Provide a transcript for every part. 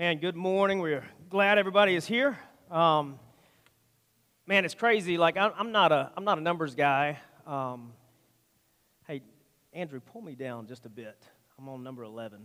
Man, good morning. We're glad everybody is here. Um, man, it's crazy. Like I'm, not a I'm not a numbers guy. Um, hey, Andrew, pull me down just a bit. I'm on number 11.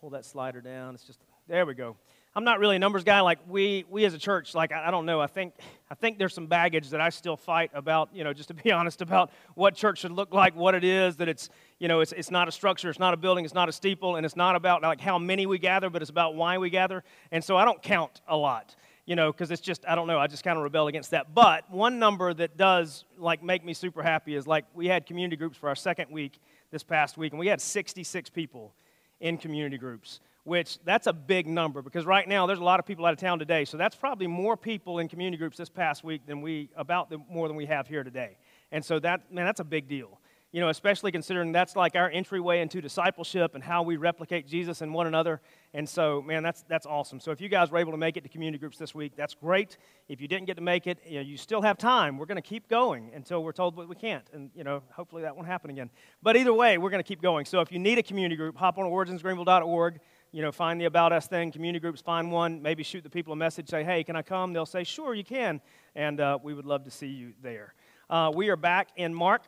Pull that slider down. It's just there we go. I'm not really a numbers guy. Like we, we as a church, like I, I, don't know. I think, I think there's some baggage that I still fight about. You know, just to be honest about what church should look like, what it is. That it's, you know, it's, it's not a structure, it's not a building, it's not a steeple, and it's not about like how many we gather, but it's about why we gather. And so I don't count a lot. You know, because it's just I don't know. I just kind of rebel against that. But one number that does like make me super happy is like we had community groups for our second week this past week, and we had 66 people in community groups which that's a big number because right now there's a lot of people out of town today. So that's probably more people in community groups this past week than we, about the, more than we have here today. And so that, man, that's a big deal. You know, especially considering that's like our entryway into discipleship and how we replicate Jesus and one another. And so, man, that's, that's awesome. So if you guys were able to make it to community groups this week, that's great. If you didn't get to make it, you, know, you still have time. We're going to keep going until we're told that we can't. And, you know, hopefully that won't happen again. But either way, we're going to keep going. So if you need a community group, hop on originsgreenville.org you know, find the About Us thing, community groups, find one, maybe shoot the people a message, say, hey, can I come? They'll say, sure, you can. And uh, we would love to see you there. Uh, we are back in Mark.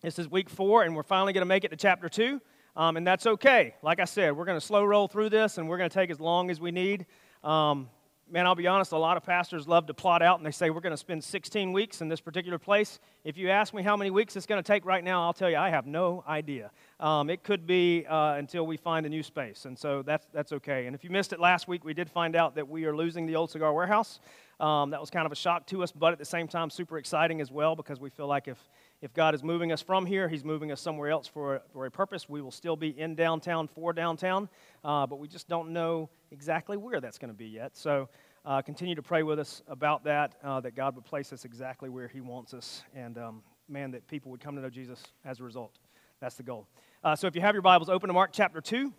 This is week four, and we're finally going to make it to chapter two. Um, and that's okay. Like I said, we're going to slow roll through this, and we're going to take as long as we need. Um, man, I'll be honest, a lot of pastors love to plot out and they say, we're going to spend 16 weeks in this particular place. If you ask me how many weeks it's going to take right now, I'll tell you, I have no idea. Um, it could be uh, until we find a new space, and so that's, that's okay. And if you missed it last week, we did find out that we are losing the old cigar warehouse. Um, that was kind of a shock to us, but at the same time, super exciting as well because we feel like if, if God is moving us from here, He's moving us somewhere else for, for a purpose. We will still be in downtown for downtown, uh, but we just don't know exactly where that's going to be yet. So uh, continue to pray with us about that, uh, that God would place us exactly where He wants us, and um, man, that people would come to know Jesus as a result. That's the goal. Uh, so if you have your Bibles, open to Mark chapter 2.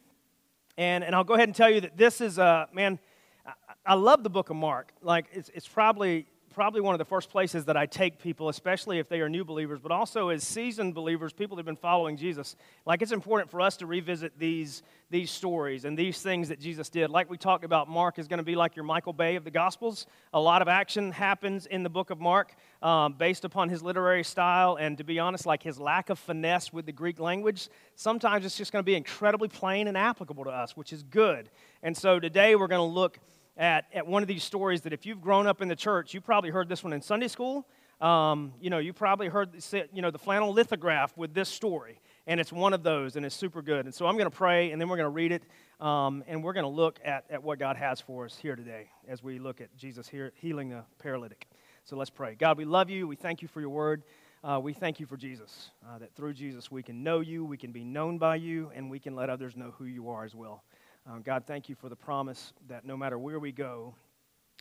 And, and I'll go ahead and tell you that this is, uh, man, I, I love the book of Mark. Like, it's, it's probably probably one of the first places that I take people, especially if they are new believers, but also as seasoned believers, people that have been following Jesus. Like it's important for us to revisit these, these stories and these things that Jesus did. Like we talked about, Mark is going to be like your Michael Bay of the Gospels. A lot of action happens in the book of Mark um, based upon his literary style, and to be honest, like his lack of finesse with the Greek language. Sometimes it's just going to be incredibly plain and applicable to us, which is good. And so today we're going to look at, at one of these stories that if you've grown up in the church, you probably heard this one in Sunday school. Um, you know, you probably heard you know, the flannel lithograph with this story, and it's one of those, and it's super good. And so I'm going to pray, and then we're going to read it, um, and we're going to look at, at what God has for us here today as we look at Jesus here, healing the paralytic. So let's pray. God, we love you. We thank you for your word. Uh, we thank you for Jesus, uh, that through Jesus we can know you, we can be known by you, and we can let others know who you are as well. Um, God, thank you for the promise that no matter where we go,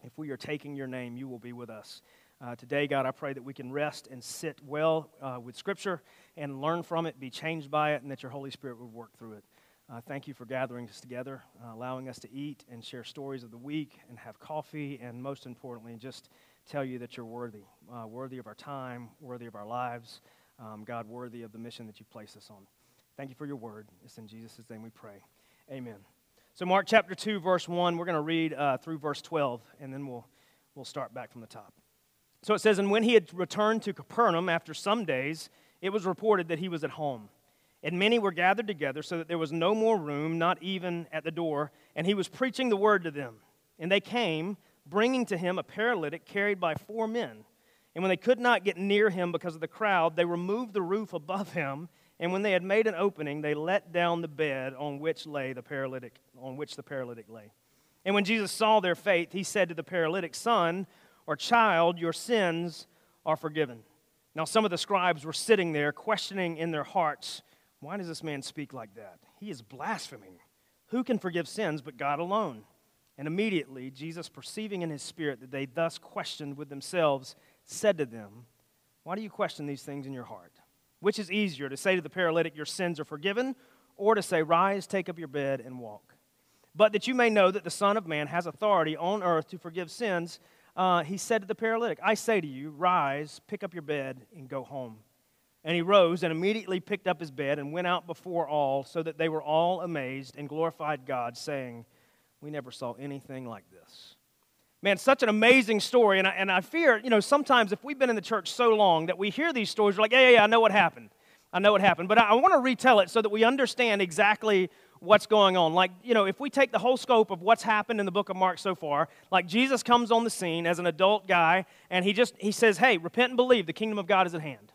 if we are taking your name, you will be with us. Uh, today, God, I pray that we can rest and sit well uh, with Scripture and learn from it, be changed by it, and that your Holy Spirit would work through it. Uh, thank you for gathering us together, uh, allowing us to eat and share stories of the week and have coffee, and most importantly, just tell you that you're worthy, uh, worthy of our time, worthy of our lives, um, God, worthy of the mission that you place us on. Thank you for your word. It's in Jesus' name we pray. Amen. So, Mark chapter 2, verse 1, we're going to read uh, through verse 12, and then we'll, we'll start back from the top. So it says, And when he had returned to Capernaum after some days, it was reported that he was at home. And many were gathered together, so that there was no more room, not even at the door. And he was preaching the word to them. And they came, bringing to him a paralytic carried by four men. And when they could not get near him because of the crowd, they removed the roof above him and when they had made an opening, they let down the bed on which lay the paralytic, on which the paralytic lay. And when Jesus saw their faith, he said to the paralytic, Son or child, your sins are forgiven. Now, some of the scribes were sitting there, questioning in their hearts, Why does this man speak like that? He is blaspheming. Who can forgive sins but God alone? And immediately, Jesus, perceiving in his spirit that they thus questioned with themselves, said to them, Why do you question these things in your heart? Which is easier, to say to the paralytic, Your sins are forgiven, or to say, Rise, take up your bed, and walk? But that you may know that the Son of Man has authority on earth to forgive sins, uh, he said to the paralytic, I say to you, Rise, pick up your bed, and go home. And he rose and immediately picked up his bed and went out before all, so that they were all amazed and glorified God, saying, We never saw anything like this. Man, such an amazing story. And I, and I fear, you know, sometimes if we've been in the church so long that we hear these stories, we're like, yeah, yeah, yeah, I know what happened. I know what happened. But I, I want to retell it so that we understand exactly what's going on. Like, you know, if we take the whole scope of what's happened in the book of Mark so far, like Jesus comes on the scene as an adult guy and he just he says, "Hey, repent and believe, the kingdom of God is at hand."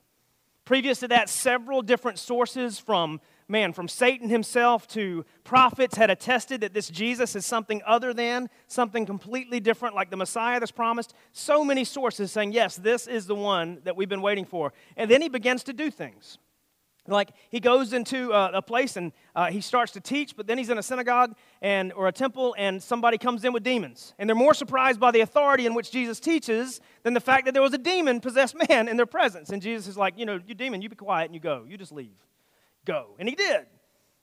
Previous to that, several different sources from man, from Satan himself to prophets had attested that this Jesus is something other than, something completely different, like the Messiah that's promised. So many sources saying, yes, this is the one that we've been waiting for. And then he begins to do things. Like he goes into a, a place and uh, he starts to teach, but then he's in a synagogue and or a temple, and somebody comes in with demons, and they're more surprised by the authority in which Jesus teaches than the fact that there was a demon possessed man in their presence. And Jesus is like, you know, you demon, you be quiet and you go, you just leave, go, and he did.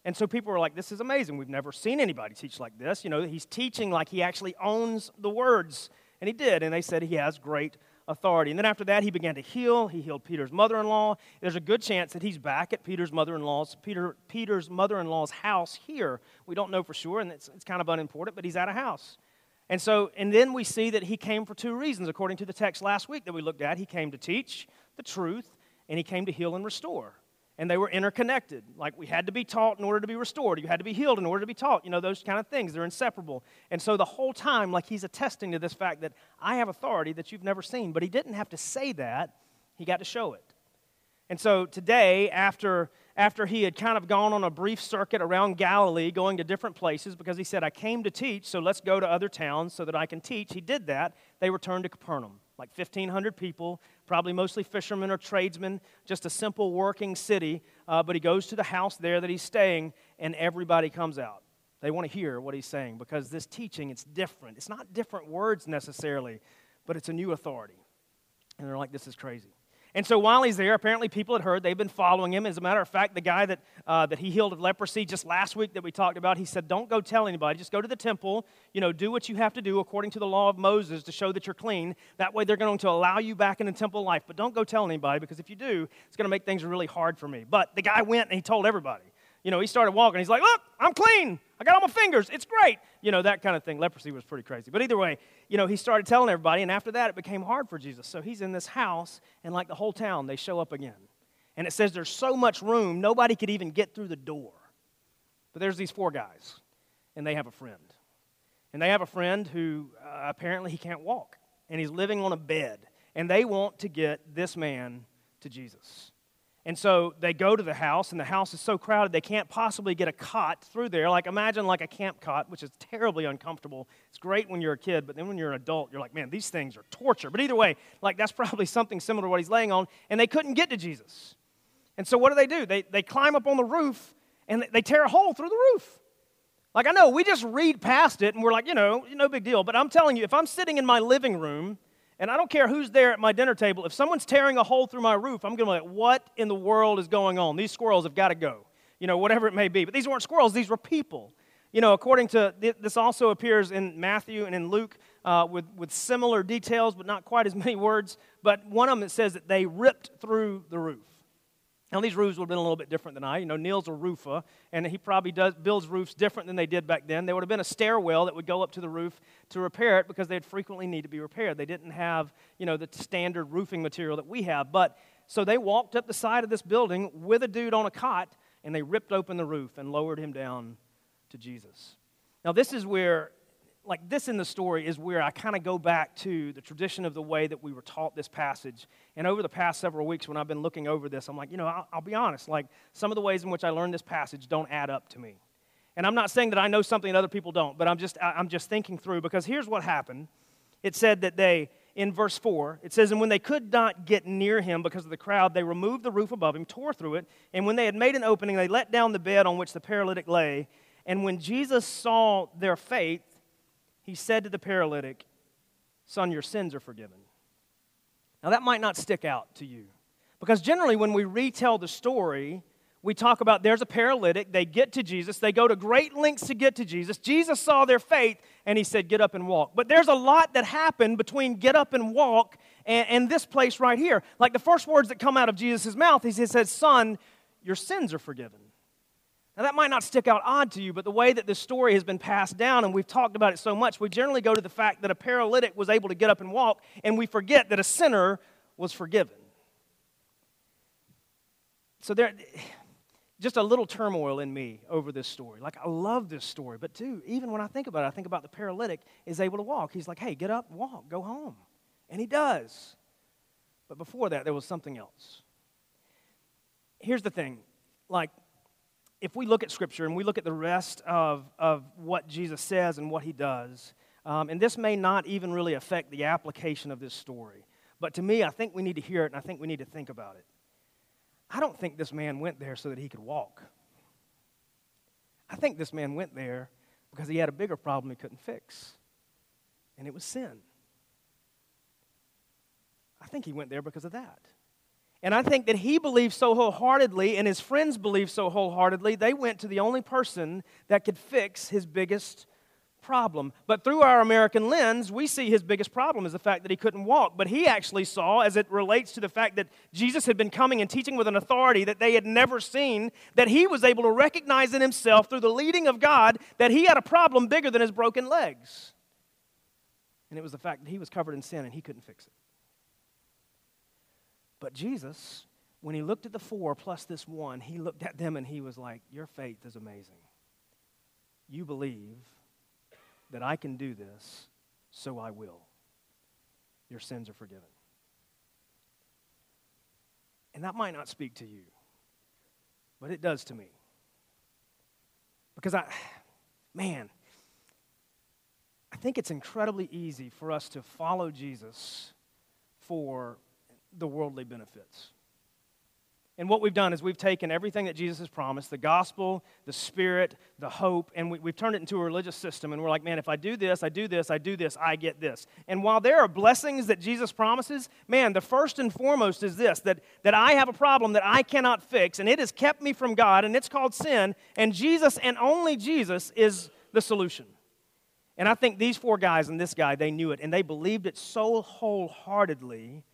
And so people were like, this is amazing. We've never seen anybody teach like this. You know, he's teaching like he actually owns the words, and he did. And they said he has great authority. And then after that, he began to heal. He healed Peter's mother in law. There's a good chance that he's back at Peter's mother in law's Peter, Peter's mother in law's house here. We don't know for sure, and it's, it's kind of unimportant, but he's at a house. And so, and then we see that he came for two reasons, according to the text last week that we looked at. He came to teach the truth, and he came to heal and restore and they were interconnected. Like we had to be taught in order to be restored. You had to be healed in order to be taught. You know, those kind of things. They're inseparable. And so the whole time, like he's attesting to this fact that I have authority that you've never seen. But he didn't have to say that, he got to show it. And so today, after, after he had kind of gone on a brief circuit around Galilee, going to different places, because he said, I came to teach, so let's go to other towns so that I can teach. He did that. They returned to Capernaum like 1,500 people, probably mostly fishermen or tradesmen, just a simple working city. Uh, but he goes to the house there that he's staying, and everybody comes out. They want to hear what he's saying because this teaching, it's different. It's not different words necessarily, but it's a new authority. And they're like, this is crazy. And so while he's there, apparently people had heard. They've been following him. As a matter of fact, the guy that, uh, that he healed of leprosy just last week that we talked about, he said, Don't go tell anybody. Just go to the temple. You know, do what you have to do according to the law of Moses to show that you're clean. That way they're going to allow you back in the temple life. But don't go tell anybody because if you do, it's going to make things really hard for me. But the guy went and he told everybody you know, he started walking. He's like, look, I'm clean. I got all my fingers. It's great. You know, that kind of thing. Leprosy was pretty crazy. But either way, you know, he started telling everybody, and after that, it became hard for Jesus. So he's in this house, and like the whole town, they show up again. And it says there's so much room, nobody could even get through the door. But there's these four guys, and they have a friend. And they have a friend who uh, apparently he can't walk, and he's living on a bed. And they want to get this man to Jesus. And so they go to the house, and the house is so crowded they can't possibly get a cot through there. Like, imagine like a camp cot, which is terribly uncomfortable. It's great when you're a kid, but then when you're an adult, you're like, man, these things are torture. But either way, like, that's probably something similar to what he's laying on, and they couldn't get to Jesus. And so what do they do? They, they climb up on the roof, and they tear a hole through the roof. Like, I know, we just read past it, and we're like, you know, no big deal. But I'm telling you, if I'm sitting in my living room, and I don't care who's there at my dinner table. If someone's tearing a hole through my roof, I'm going to be like, what in the world is going on? These squirrels have got to go. You know, whatever it may be. But these weren't squirrels, these were people. You know, according to this also appears in Matthew and in Luke uh, with, with similar details, but not quite as many words. But one of them it says that they ripped through the roof. Now, these roofs would have been a little bit different than I. You know, Neil's a roofer, and he probably does, builds roofs different than they did back then. There would have been a stairwell that would go up to the roof to repair it because they'd frequently need to be repaired. They didn't have, you know, the standard roofing material that we have. But so they walked up the side of this building with a dude on a cot, and they ripped open the roof and lowered him down to Jesus. Now, this is where like this in the story is where I kind of go back to the tradition of the way that we were taught this passage. And over the past several weeks, when I've been looking over this, I'm like, you know, I'll, I'll, be honest, like some of the ways in which I learned this passage don't add up to me. And I'm not saying that I know something that other people don't, but I'm just, I'm just thinking through because here's what happened. It said that they, in verse 4, it says, And when they could not get near him because of the crowd, they removed the roof above him, tore through it, and when they had made an opening, they let down the bed on which the paralytic lay. And when Jesus saw their faith, he said to the paralytic, Son, your sins are forgiven. Now, that might not stick out to you because generally, when we retell the story, we talk about there's a paralytic, they get to Jesus, they go to great lengths to get to Jesus. Jesus saw their faith and he said, Get up and walk. But there's a lot that happened between get up and walk and, and this place right here. Like the first words that come out of Jesus' mouth, he says, Son, your sins are forgiven. Now, that might not stick out odd to you, but the way that this story has been passed down, and we've talked about it so much, we generally go to the fact that a paralytic was able to get up and walk, and we forget that a sinner was forgiven. So there, just a little turmoil in me over this story. Like, I love this story, but too, even when I think about it, I think about the paralytic is able to walk. He's like, hey, get up, walk, go home. And he does. But before that, there was something else. Here's the thing like, if we look at Scripture and we look at the rest of, of what Jesus says and what he does, um, and this may not even really affect the application of this story, but to me, I think we need to hear it and I think we need to think about it. I don't think this man went there so that he could walk. I think this man went there because he had a bigger problem he couldn't fix, and it was sin. I think he went there because of that. And I think that he believed so wholeheartedly, and his friends believed so wholeheartedly, they went to the only person that could fix his biggest problem. But through our American lens, we see his biggest problem is the fact that he couldn't walk. But he actually saw, as it relates to the fact that Jesus had been coming and teaching with an authority that they had never seen, that he was able to recognize in himself through the leading of God that he had a problem bigger than his broken legs. And it was the fact that he was covered in sin and he couldn't fix it. But Jesus, when he looked at the four plus this one, he looked at them and he was like, Your faith is amazing. You believe that I can do this, so I will. Your sins are forgiven. And that might not speak to you, but it does to me. Because I, man, I think it's incredibly easy for us to follow Jesus for the worldly benefits. And what we've done is we've taken everything that Jesus has promised the gospel, the spirit, the hope, and we, have turned it into a religious system. And we're like, man, if I do this, I do this, I do this, I get this. And while there are blessings that Jesus promises, man, the first and foremost is this that, that I have a problem that I cannot fix, and it has kept me from God, and it's called sin. And Jesus and only Jesus is the solution. And I think these four guys and this guy, they knew it, and they believed it so wholeheartedly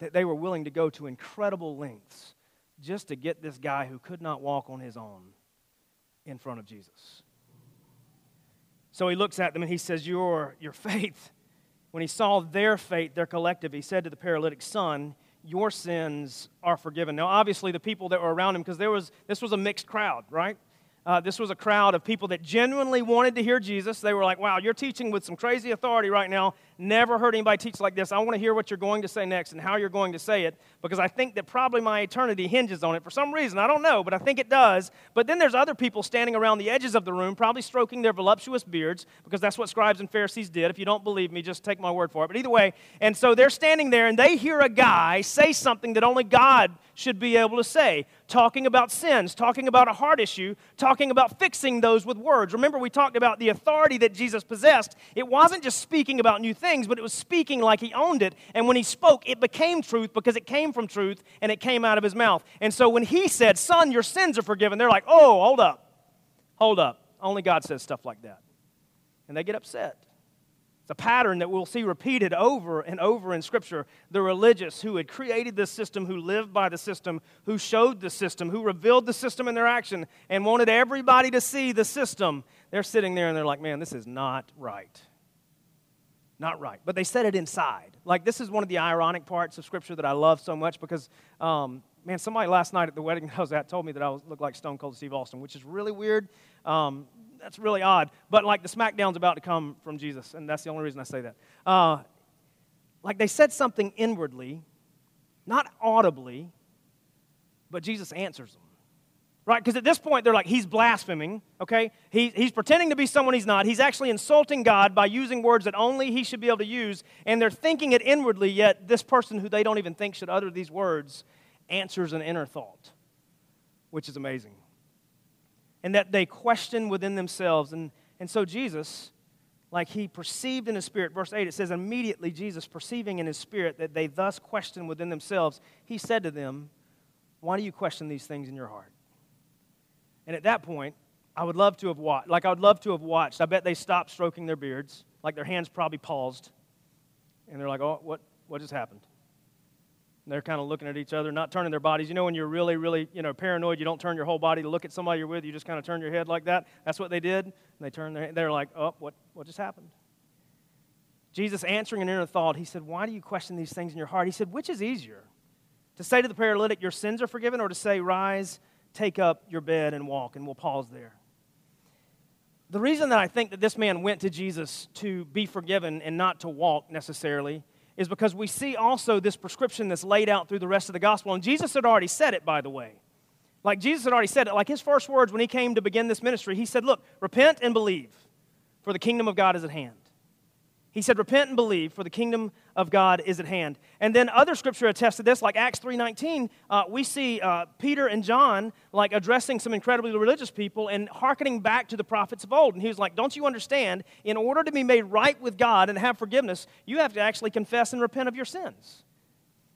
that they were willing to go to incredible lengths just to get this guy who could not walk on his own in front of Jesus. So he looks at them and he says, Your, your faith. When he saw their faith, their collective, he said to the paralytic son, Your sins are forgiven. Now, obviously, the people that were around him, because there was this was a mixed crowd, right? Uh, this was a crowd of people that genuinely wanted to hear Jesus. They were like, wow, you're teaching with some crazy authority right now. Never heard anybody teach like this. I want to hear what you're going to say next and how you're going to say it because I think that probably my eternity hinges on it for some reason. I don't know, but I think it does. But then there's other people standing around the edges of the room, probably stroking their voluptuous beards because that's what scribes and Pharisees did. If you don't believe me, just take my word for it. But either way, and so they're standing there and they hear a guy say something that only God should be able to say talking about sins, talking about a heart issue, talking about fixing those with words. Remember, we talked about the authority that Jesus possessed. It wasn't just speaking about new things, but it was speaking like he owned it. And when he spoke, it became truth because it came from truth and it came out of his mouth. And so when he said, Son, your sins are forgiven, they're like, Oh, hold up. Hold up. Only God says stuff like that. And they get upset. It's a pattern that we'll see repeated over and over in Scripture. The religious who had created this system, who lived by the system, who showed the system, who revealed the system in their action, and wanted everybody to see the system, they're sitting there and they're like, man, this is not right. Not right. But they said it inside. Like, this is one of the ironic parts of Scripture that I love so much because, um, man, somebody last night at the wedding I was at told me that I was, looked like Stone Cold Steve Austin, which is really weird. Um, that's really odd. But like the smackdown's about to come from Jesus, and that's the only reason I say that. Uh, like they said something inwardly, not audibly, but Jesus answers them. Right? Because at this point, they're like, he's blaspheming, okay? He, he's pretending to be someone he's not. He's actually insulting God by using words that only he should be able to use, and they're thinking it inwardly, yet this person who they don't even think should utter these words answers an inner thought, which is amazing and that they question within themselves. And, and so Jesus, like he perceived in his spirit, verse 8, it says, immediately Jesus, perceiving in his spirit that they thus question within themselves, he said to them, Why do you question these things in your heart? And at that point, I would love to have watched, like I would love to have watched. I bet they stopped stroking their beards, like their hands probably paused. And they're like, Oh, what, what just happened? And they're kind of looking at each other, not turning their bodies. You know, when you're really, really, you know, paranoid, you don't turn your whole body to look at somebody you're with. You just kind of turn your head like that. That's what they did. And they turned their. They're like, oh, what, what just happened? Jesus answering an inner thought, he said, Why do you question these things in your heart? He said, Which is easier? To say to the paralytic, Your sins are forgiven, or to say, Rise, take up your bed, and walk? And we'll pause there. The reason that I think that this man went to Jesus to be forgiven and not to walk necessarily is because we see also this prescription that's laid out through the rest of the gospel. And Jesus had already said it, by the way. Like Jesus had already said it. Like his first words when he came to begin this ministry, he said, Look, repent and believe, for the kingdom of God is at hand. He said, "Repent and believe, for the kingdom of God is at hand." And then other scripture attests to this, like Acts three nineteen. Uh, we see uh, Peter and John like addressing some incredibly religious people and hearkening back to the prophets of old. And he was like, "Don't you understand? In order to be made right with God and have forgiveness, you have to actually confess and repent of your sins.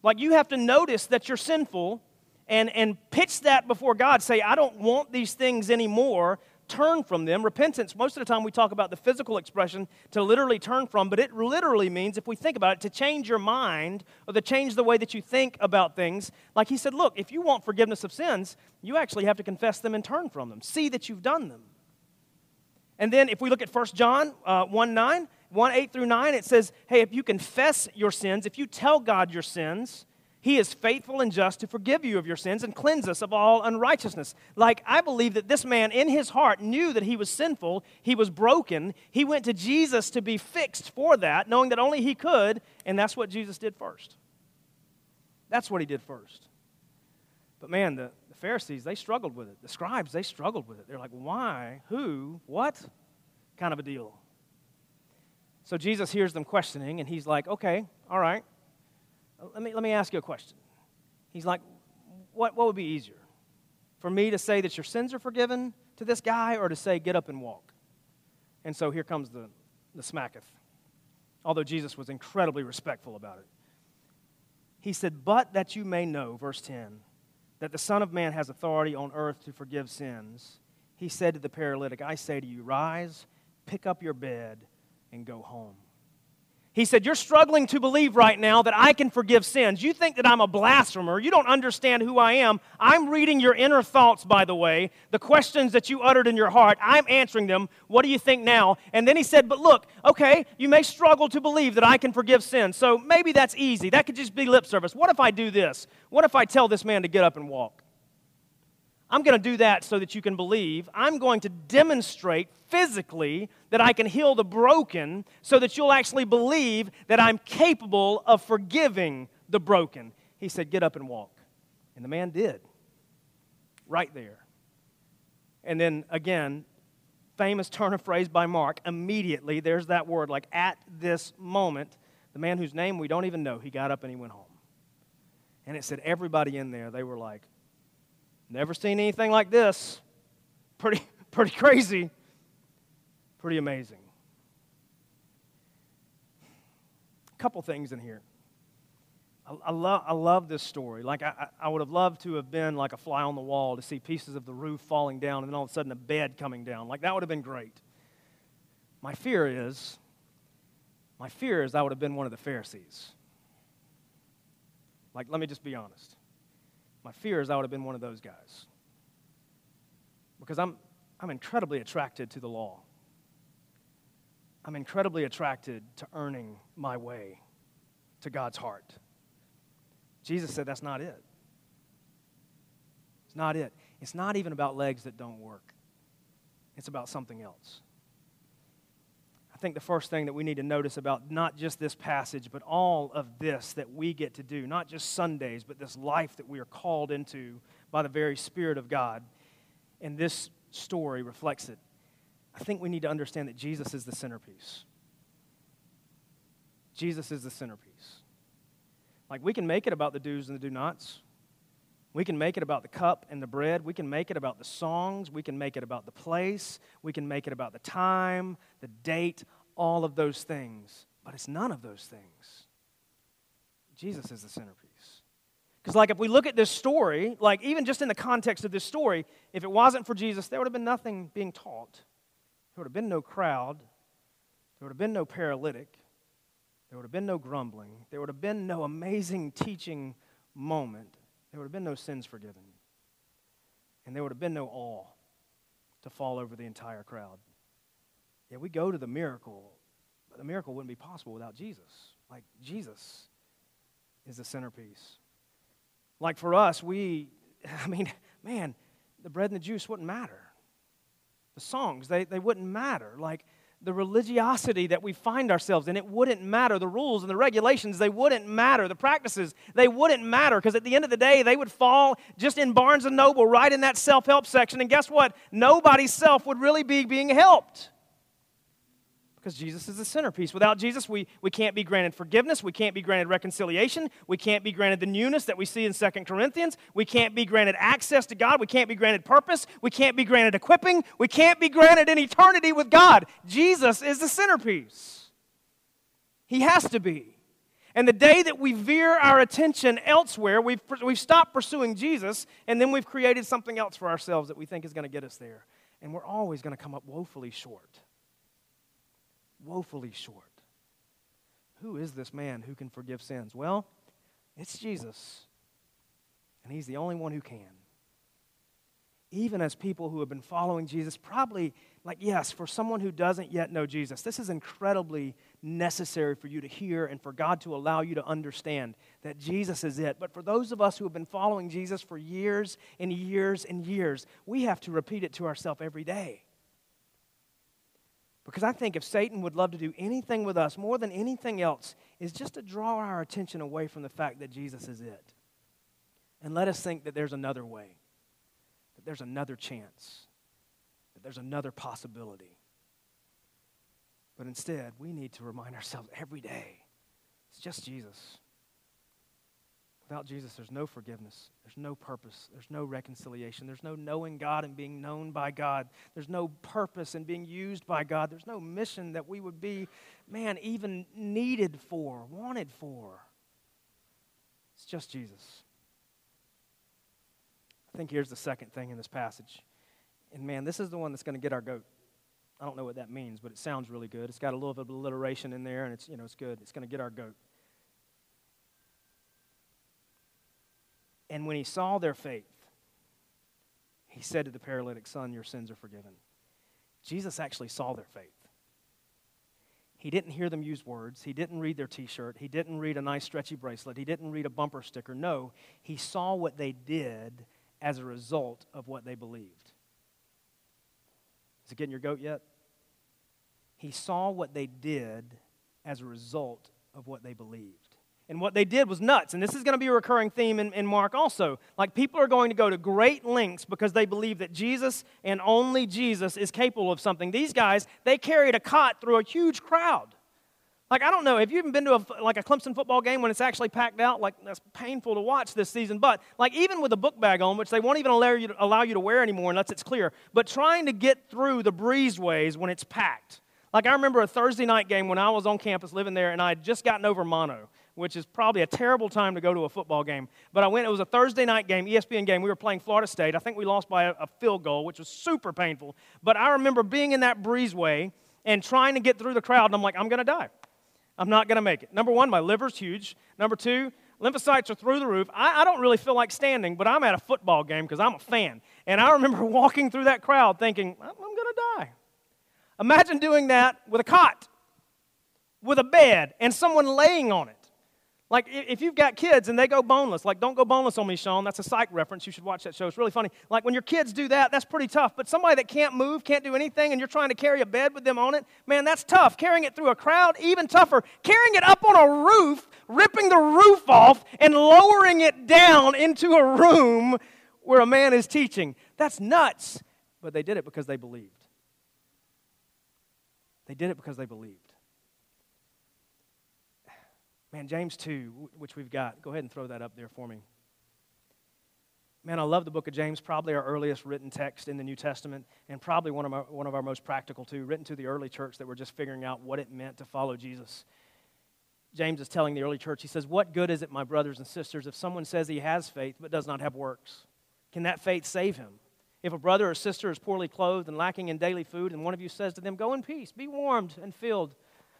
Like you have to notice that you're sinful." And, and pitch that before God. Say, I don't want these things anymore turn from them. Repentance, most of the time we talk about the physical expression to literally turn from, but it literally means, if we think about it, to change your mind or to change the way that you think about things. Like he said, look, if you want forgiveness of sins, you actually have to confess them and turn from them. See that you've done them. And then if we look at 1 John uh, 1 9, 1 8 through 9, it says, hey, if you confess your sins, if you tell God your sins, he is faithful and just to forgive you of your sins and cleanse us of all unrighteousness. Like, I believe that this man in his heart knew that he was sinful, he was broken. He went to Jesus to be fixed for that, knowing that only he could, and that's what Jesus did first. That's what he did first. But man, the, the Pharisees, they struggled with it. The scribes, they struggled with it. They're like, why? Who? What? Kind of a deal. So Jesus hears them questioning, and he's like, okay, all right let me, let me ask you a question. He's like, what, what would be easier? For me to say that your sins are forgiven to this guy or to say, get up and walk? And so here comes the, the smacketh. Although Jesus was incredibly respectful about it. He said, But that you may know, verse 10, that the Son of Man has authority on earth to forgive sins, he said to the paralytic, I say to you, rise, pick up your bed, and go home. He said, You're struggling to believe right now that I can forgive sins. You think that I'm a blasphemer. You don't understand who I am. I'm reading your inner thoughts, by the way, the questions that you uttered in your heart. I'm answering them. What do you think now? And then he said, But look, okay, you may struggle to believe that I can forgive sins. So maybe that's easy. That could just be lip service. What if I do this? What if I tell this man to get up and walk? I'm going to do that so that you can believe. I'm going to demonstrate physically that I can heal the broken so that you'll actually believe that I'm capable of forgiving the broken. He said, Get up and walk. And the man did. Right there. And then again, famous turn of phrase by Mark, immediately, there's that word, like at this moment, the man whose name we don't even know, he got up and he went home. And it said, everybody in there, they were like, Never seen anything like this. Pretty, pretty crazy. Pretty amazing. A couple things in here. I, I, love, I love this story. Like, I, I would have loved to have been like a fly on the wall to see pieces of the roof falling down and then all of a sudden a bed coming down. Like, that would have been great. My fear is, my fear is I would have been one of the Pharisees. Like, let me just be honest. My fear is I would have been one of those guys. Because I'm, I'm incredibly attracted to the law. I'm incredibly attracted to earning my way to God's heart. Jesus said that's not it. It's not it. It's not even about legs that don't work, it's about something else think the first thing that we need to notice about not just this passage, but all of this that we get to do, not just Sundays, but this life that we are called into by the very Spirit of God, and this story reflects it. I think we need to understand that Jesus is the centerpiece. Jesus is the centerpiece. Like, we can make it about the do's and the do nots. We can make it about the cup and the bread. We can make it about the songs. We can make it about the place. We can make it about the time, the date, all of those things. But it's none of those things. Jesus is the centerpiece. Because, like, if we look at this story, like, even just in the context of this story, if it wasn't for Jesus, there would have been nothing being taught. There would have been no crowd. There would have been no paralytic. There would have been no grumbling. There would have been no amazing teaching moment, there would have been no sins forgiven. And there would have been no awe to fall over the entire crowd. Yeah, we go to the miracle, but the miracle wouldn't be possible without Jesus. Like, Jesus is the centerpiece. Like for us, we, I mean, man, the bread and the juice wouldn't matter. The songs, they, they wouldn't matter. Like, the religiosity that we find ourselves in, it wouldn't matter. The rules and the regulations, they wouldn't matter. The practices, they wouldn't matter because at the end of the day, they would fall just in Barnes and Noble, right in that self help section. And guess what? Nobody's self would really be being helped because Jesus is the centerpiece. Without Jesus, we, we can't be granted forgiveness. We can't be granted reconciliation. We can't be granted the newness that we see in Second Corinthians. We can't be granted access to God. We can't be granted purpose. We can't be granted equipping. We can't be granted an eternity with God. Jesus is the centerpiece. He has to be. And the day that we veer our attention elsewhere, we've, we've stopped pursuing Jesus, and then we've created something else for ourselves that we think is going to get us there. And we're always going to come up woefully short woefully short. Who is this man who can forgive sins? Well, it's Jesus. And he's the only one who can. Even as people who have been following Jesus, probably, like, yes, for someone who doesn't yet know Jesus, this is incredibly necessary for you to hear and for God to allow you to understand that Jesus is it. But for those of us who have been following Jesus for years and years and years, we have to repeat it to ourselves every day. Because I think if Satan would love to do anything with us more than anything else, is just to draw our attention away from the fact that Jesus is it. And let us think that there's another way, that there's another chance, that there's another possibility. But instead, we need to remind ourselves every day it's just Jesus. Without Jesus, there's no forgiveness. There's no purpose. There's no reconciliation. There's no knowing God and being known by God. There's no purpose in being used by God. There's no mission that we would be, man, even needed for, wanted for. It's just Jesus. I think here's the second thing in this passage. And man, this is the one that's going to get our goat. I don't know what that means, but it sounds really good. It's got a little bit of alliteration in there, and it's, you know, it's good. It's going to get our goat. And when he saw their faith, he said to the paralytic son, Your sins are forgiven. Jesus actually saw their faith. He didn't hear them use words. He didn't read their t shirt. He didn't read a nice stretchy bracelet. He didn't read a bumper sticker. No, he saw what they did as a result of what they believed. Is it getting your goat yet? He saw what they did as a result of what they believed. And what they did was nuts. And this is going to be a recurring theme in, in, Mark also. Like, people are going to go to great lengths because they believe that Jesus and only Jesus is capable of something. These guys, they carried a cot through a huge crowd. Like, I don't know, have you even been to a, like a Clemson football game when it's actually packed out? Like, that's painful to watch this season. But, like, even with a book bag on, which they won't even allow you to, allow you to wear anymore unless it's clear, but trying to get through the breezeways when it's packed. Like, I remember a Thursday night game when I was on campus living there, and I had just gotten over mono which is probably a terrible time to go to a football game. But I went, it was a Thursday night game, ESPN game. We were playing Florida State. I think we lost by a, a field goal, which was super painful. But I remember being in that breezeway and trying to get through the crowd, and I'm like, I'm going to die. I'm not going to make it. Number one, my liver's huge. Number two, lymphocytes are through the roof. I, I don't really feel like standing, but I'm at a football game because I'm a fan. And I remember walking through that crowd thinking, I'm, I'm going to die. Imagine doing that with a cot, with a bed, and someone laying on it. Like, if you've got kids and they go boneless, like, don't go boneless on me, Sean. That's a psych reference. You should watch that show. It's really funny. Like, when your kids do that, that's pretty tough. But somebody that can't move, can't do anything, and you're trying to carry a bed with them on it, man, that's tough. Carrying it through a crowd, even tougher. Carrying it up on a roof, ripping the roof off, and lowering it down into a room where a man is teaching. That's nuts. But they did it because they believed. They did it because they believed. Man, James 2, which we've got, go ahead and throw that up there for me. Man, I love the book of James, probably our earliest written text in the New Testament, and probably one of, our, one of our most practical, too, written to the early church that were just figuring out what it meant to follow Jesus. James is telling the early church, he says, What good is it, my brothers and sisters, if someone says he has faith but does not have works? Can that faith save him? If a brother or sister is poorly clothed and lacking in daily food, and one of you says to them, Go in peace, be warmed and filled,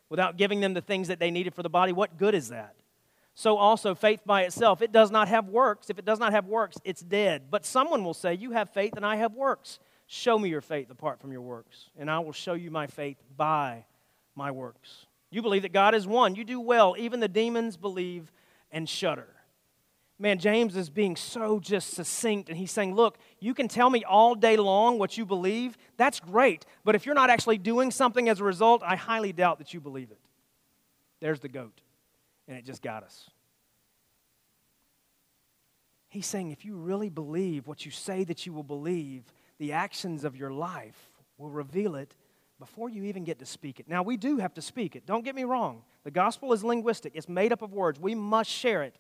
without giving them the things that they needed for the body, what good is that? So also, faith by itself, it does not have works. If it does not have works, it's dead. But someone will say, You have faith and I have works. Show me your faith apart from your works, and I will show you my faith by my works. You believe that God is one. You do well. Even the demons believe and shudder. Man, James is being so just succinct, and he's saying, Look, you can tell me all day long what you believe. That's great. But if you're not actually doing something as a result, I highly doubt that you believe it. There's the goat. And it just got us. He's saying, if you really believe what you say that you will believe, the actions of your life will reveal it before you even get to speak it. Now, we do have to speak it. Don't get me wrong. The gospel is linguistic, it's made up of words. We must share it.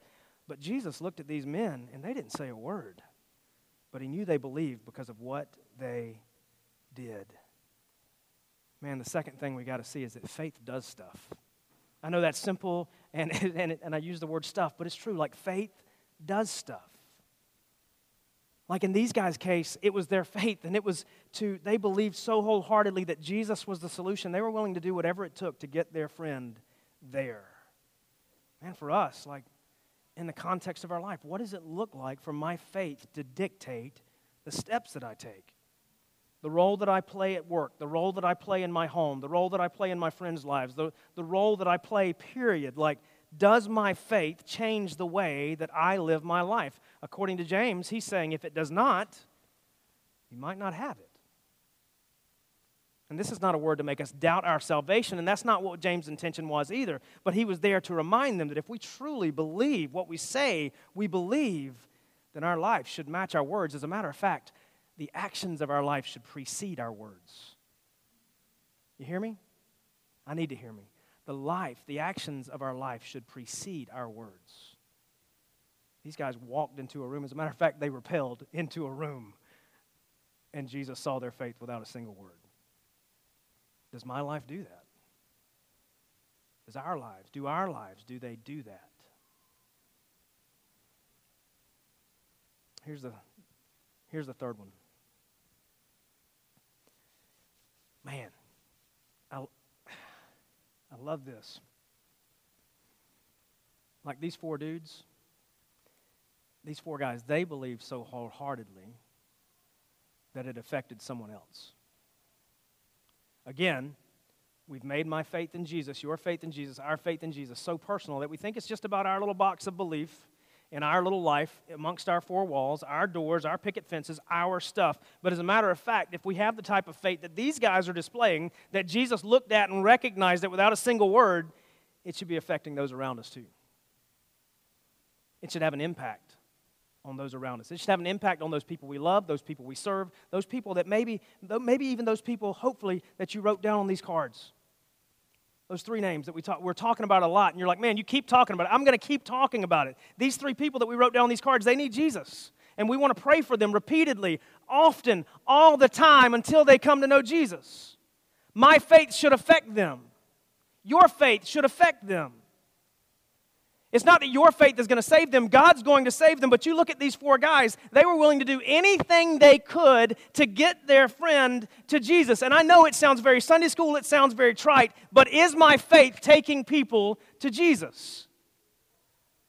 But Jesus looked at these men and they didn't say a word. But he knew they believed because of what they did. Man, the second thing we got to see is that faith does stuff. I know that's simple and, and, and I use the word stuff, but it's true. Like faith does stuff. Like in these guys' case, it was their faith, and it was to, they believed so wholeheartedly that Jesus was the solution. They were willing to do whatever it took to get their friend there. Man, for us, like in the context of our life? What does it look like for my faith to dictate the steps that I take? The role that I play at work, the role that I play in my home, the role that I play in my friends' lives, the, the role that I play, period. Like, does my faith change the way that I live my life? According to James, he's saying if it does not, you might not have it. And this is not a word to make us doubt our salvation, and that's not what James' intention was either. But he was there to remind them that if we truly believe what we say we believe, then our life should match our words. As a matter of fact, the actions of our life should precede our words. You hear me? I need to hear me. The life, the actions of our life should precede our words. These guys walked into a room. As a matter of fact, they repelled into a room, and Jesus saw their faith without a single word. Does my life do that? Does our lives, do our lives, do they do that? Here's the, here's the third one. Man, I, I love this. Like these four dudes, these four guys, they believed so wholeheartedly that it affected someone else. Again, we've made my faith in Jesus, your faith in Jesus, our faith in Jesus so personal that we think it's just about our little box of belief in our little life amongst our four walls, our doors, our picket fences, our stuff. But as a matter of fact, if we have the type of faith that these guys are displaying, that Jesus looked at and recognized it without a single word, it should be affecting those around us too. It should have an impact on those around us. It should have an impact on those people we love, those people we serve, those people that maybe, maybe even those people, hopefully, that you wrote down on these cards. Those three names that we talk, we're talking about a lot, and you're like, man, you keep talking about it. I'm going to keep talking about it. These three people that we wrote down on these cards, they need Jesus. And we want to pray for them repeatedly, often, all the time until they come to know Jesus. My faith should affect them. Your faith should affect them. It's not that your faith is going to save them, God's going to save them. But you look at these four guys, they were willing to do anything they could to get their friend to Jesus. And I know it sounds very Sunday school, it sounds very trite, but is my faith taking people to Jesus?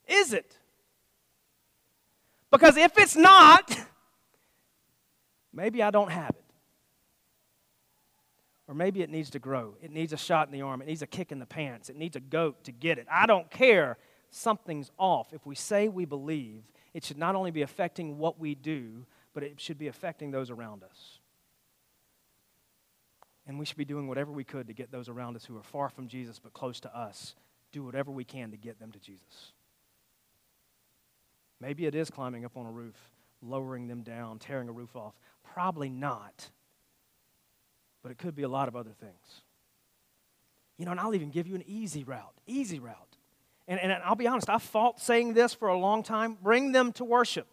Is it? Because if it's not, maybe I don't have it. Or maybe it needs to grow. It needs a shot in the arm. It needs a kick in the pants. It needs a goat to get it. I don't care something's off. If we say we believe, it should not only be affecting what we do, but it should be affecting those around us. And we should be doing whatever we could to get those around us who are far from Jesus but close to us, do whatever we can to get them to Jesus. Maybe it is climbing up on a roof, lowering them down, tearing a roof off. Probably not. But it could be a lot of other things. You know, and I'll even give you an easy route. Easy route and, and I'll be honest, I fought saying this for a long time bring them to worship.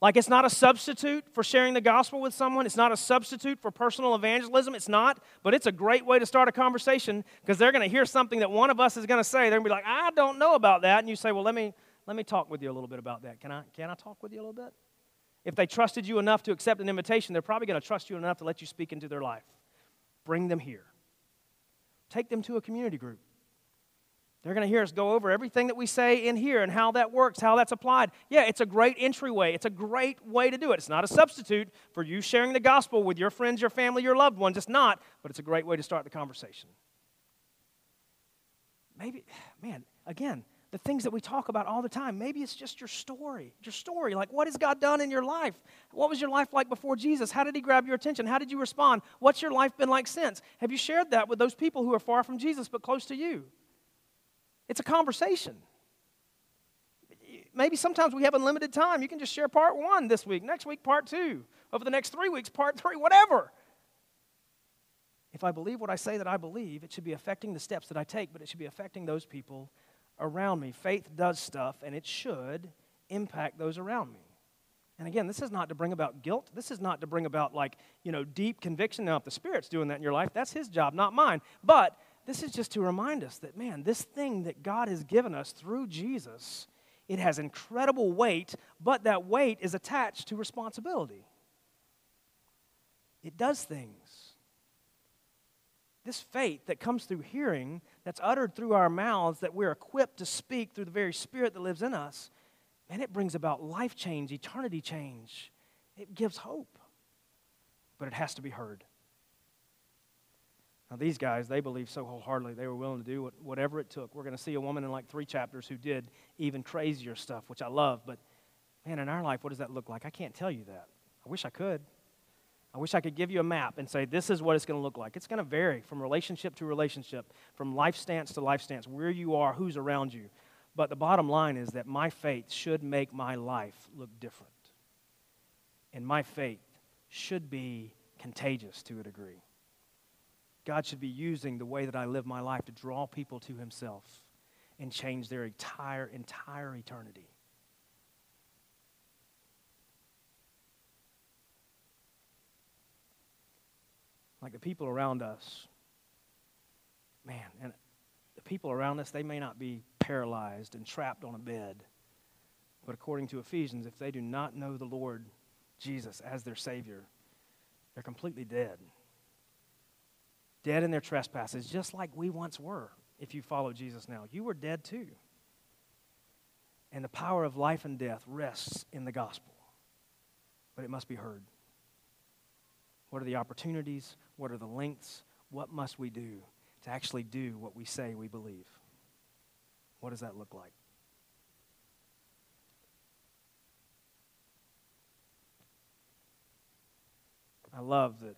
Like it's not a substitute for sharing the gospel with someone. It's not a substitute for personal evangelism. It's not, but it's a great way to start a conversation because they're going to hear something that one of us is going to say. They're going to be like, I don't know about that. And you say, Well, let me, let me talk with you a little bit about that. Can I, can I talk with you a little bit? If they trusted you enough to accept an invitation, they're probably going to trust you enough to let you speak into their life. Bring them here. Take them to a community group. They're going to hear us go over everything that we say in here and how that works, how that's applied. Yeah, it's a great entryway. It's a great way to do it. It's not a substitute for you sharing the gospel with your friends, your family, your loved ones. It's not, but it's a great way to start the conversation. Maybe, man, again, the things that we talk about all the time. Maybe it's just your story. Your story. Like, what has God done in your life? What was your life like before Jesus? How did He grab your attention? How did you respond? What's your life been like since? Have you shared that with those people who are far from Jesus but close to you? It's a conversation. Maybe sometimes we have unlimited time. You can just share part one this week, next week, part two, over the next three weeks, part three, whatever. If I believe what I say that I believe, it should be affecting the steps that I take, but it should be affecting those people around me. Faith does stuff, and it should impact those around me. And again, this is not to bring about guilt. This is not to bring about, like, you know, deep conviction. Now, if the Spirit's doing that in your life, that's His job, not mine. But this is just to remind us that, man, this thing that God has given us through Jesus, it has incredible weight, but that weight is attached to responsibility. It does things. This faith that comes through hearing, that's uttered through our mouths, that we're equipped to speak through the very Spirit that lives in us, man, it brings about life change, eternity change. It gives hope. But it has to be heard. Now, these guys, they believed so wholeheartedly, they were willing to do whatever it took. We're going to see a woman in like three chapters who did even crazier stuff, which I love. But, man, in our life, what does that look like? I can't tell you that. I wish I could. I wish I could give you a map and say, this is what it's going to look like. It's going to vary from relationship to relationship, from life stance to life stance, where you are, who's around you. But the bottom line is that my faith should make my life look different. And my faith should be contagious to a degree. God should be using the way that I live my life to draw people to Himself and change their entire, entire eternity. like the people around us, man, and the people around us, they may not be paralyzed and trapped on a bed. But according to Ephesians, if they do not know the Lord Jesus as their Savior, they're completely dead. Dead in their trespasses, just like we once were if you follow Jesus now. You were dead too. And the power of life and death rests in the gospel, but it must be heard. What are the opportunities? What are the lengths? What must we do to actually do what we say we believe? What does that look like? I love that.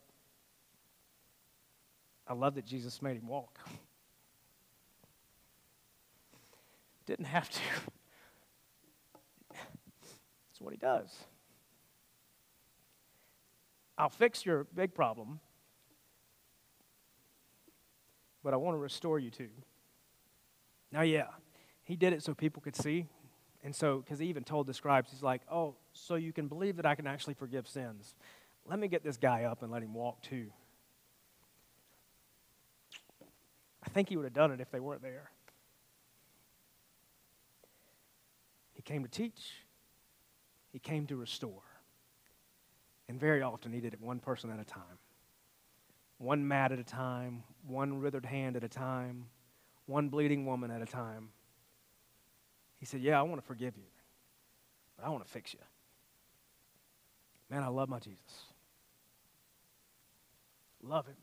I love that Jesus made him walk. Didn't have to. That's what he does. I'll fix your big problem, but I want to restore you too. Now, yeah, he did it so people could see. And so, because he even told the scribes, he's like, oh, so you can believe that I can actually forgive sins. Let me get this guy up and let him walk too. I think he would have done it if they weren't there. He came to teach, he came to restore. And very often he did it one person at a time. One mat at a time, one withered hand at a time, one bleeding woman at a time. He said, Yeah, I want to forgive you, but I want to fix you. Man, I love my Jesus. Love him.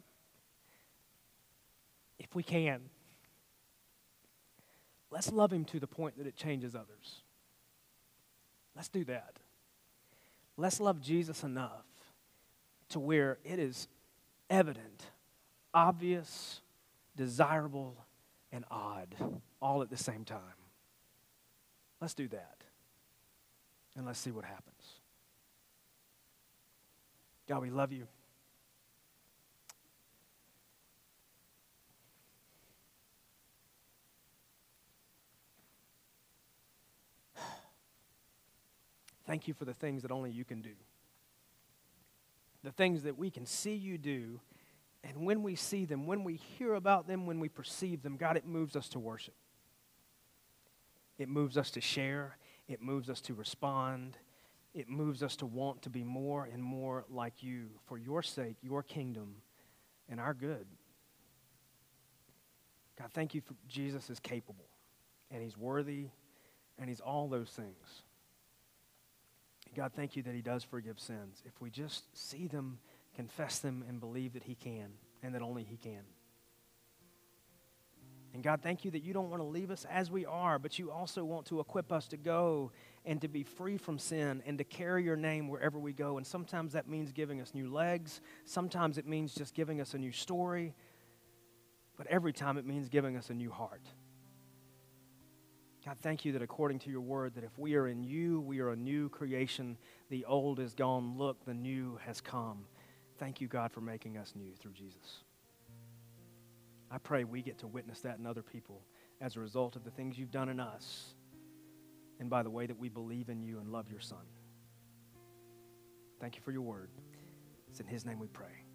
If we can, let's love him to the point that it changes others. Let's do that. Let's love Jesus enough to where it is evident, obvious, desirable, and odd all at the same time. Let's do that. And let's see what happens. God, we love you. Thank you for the things that only you can do. The things that we can see you do, and when we see them, when we hear about them, when we perceive them, God, it moves us to worship. It moves us to share. It moves us to respond. It moves us to want to be more and more like you for your sake, your kingdom, and our good. God, thank you for Jesus is capable. and He's worthy, and He's all those things. God, thank you that He does forgive sins. If we just see them, confess them, and believe that He can, and that only He can. And God, thank you that you don't want to leave us as we are, but you also want to equip us to go and to be free from sin and to carry your name wherever we go. And sometimes that means giving us new legs, sometimes it means just giving us a new story, but every time it means giving us a new heart. God, thank you that according to your word, that if we are in you, we are a new creation. The old is gone. Look, the new has come. Thank you, God, for making us new through Jesus. I pray we get to witness that in other people as a result of the things you've done in us and by the way that we believe in you and love your Son. Thank you for your word. It's in His name we pray.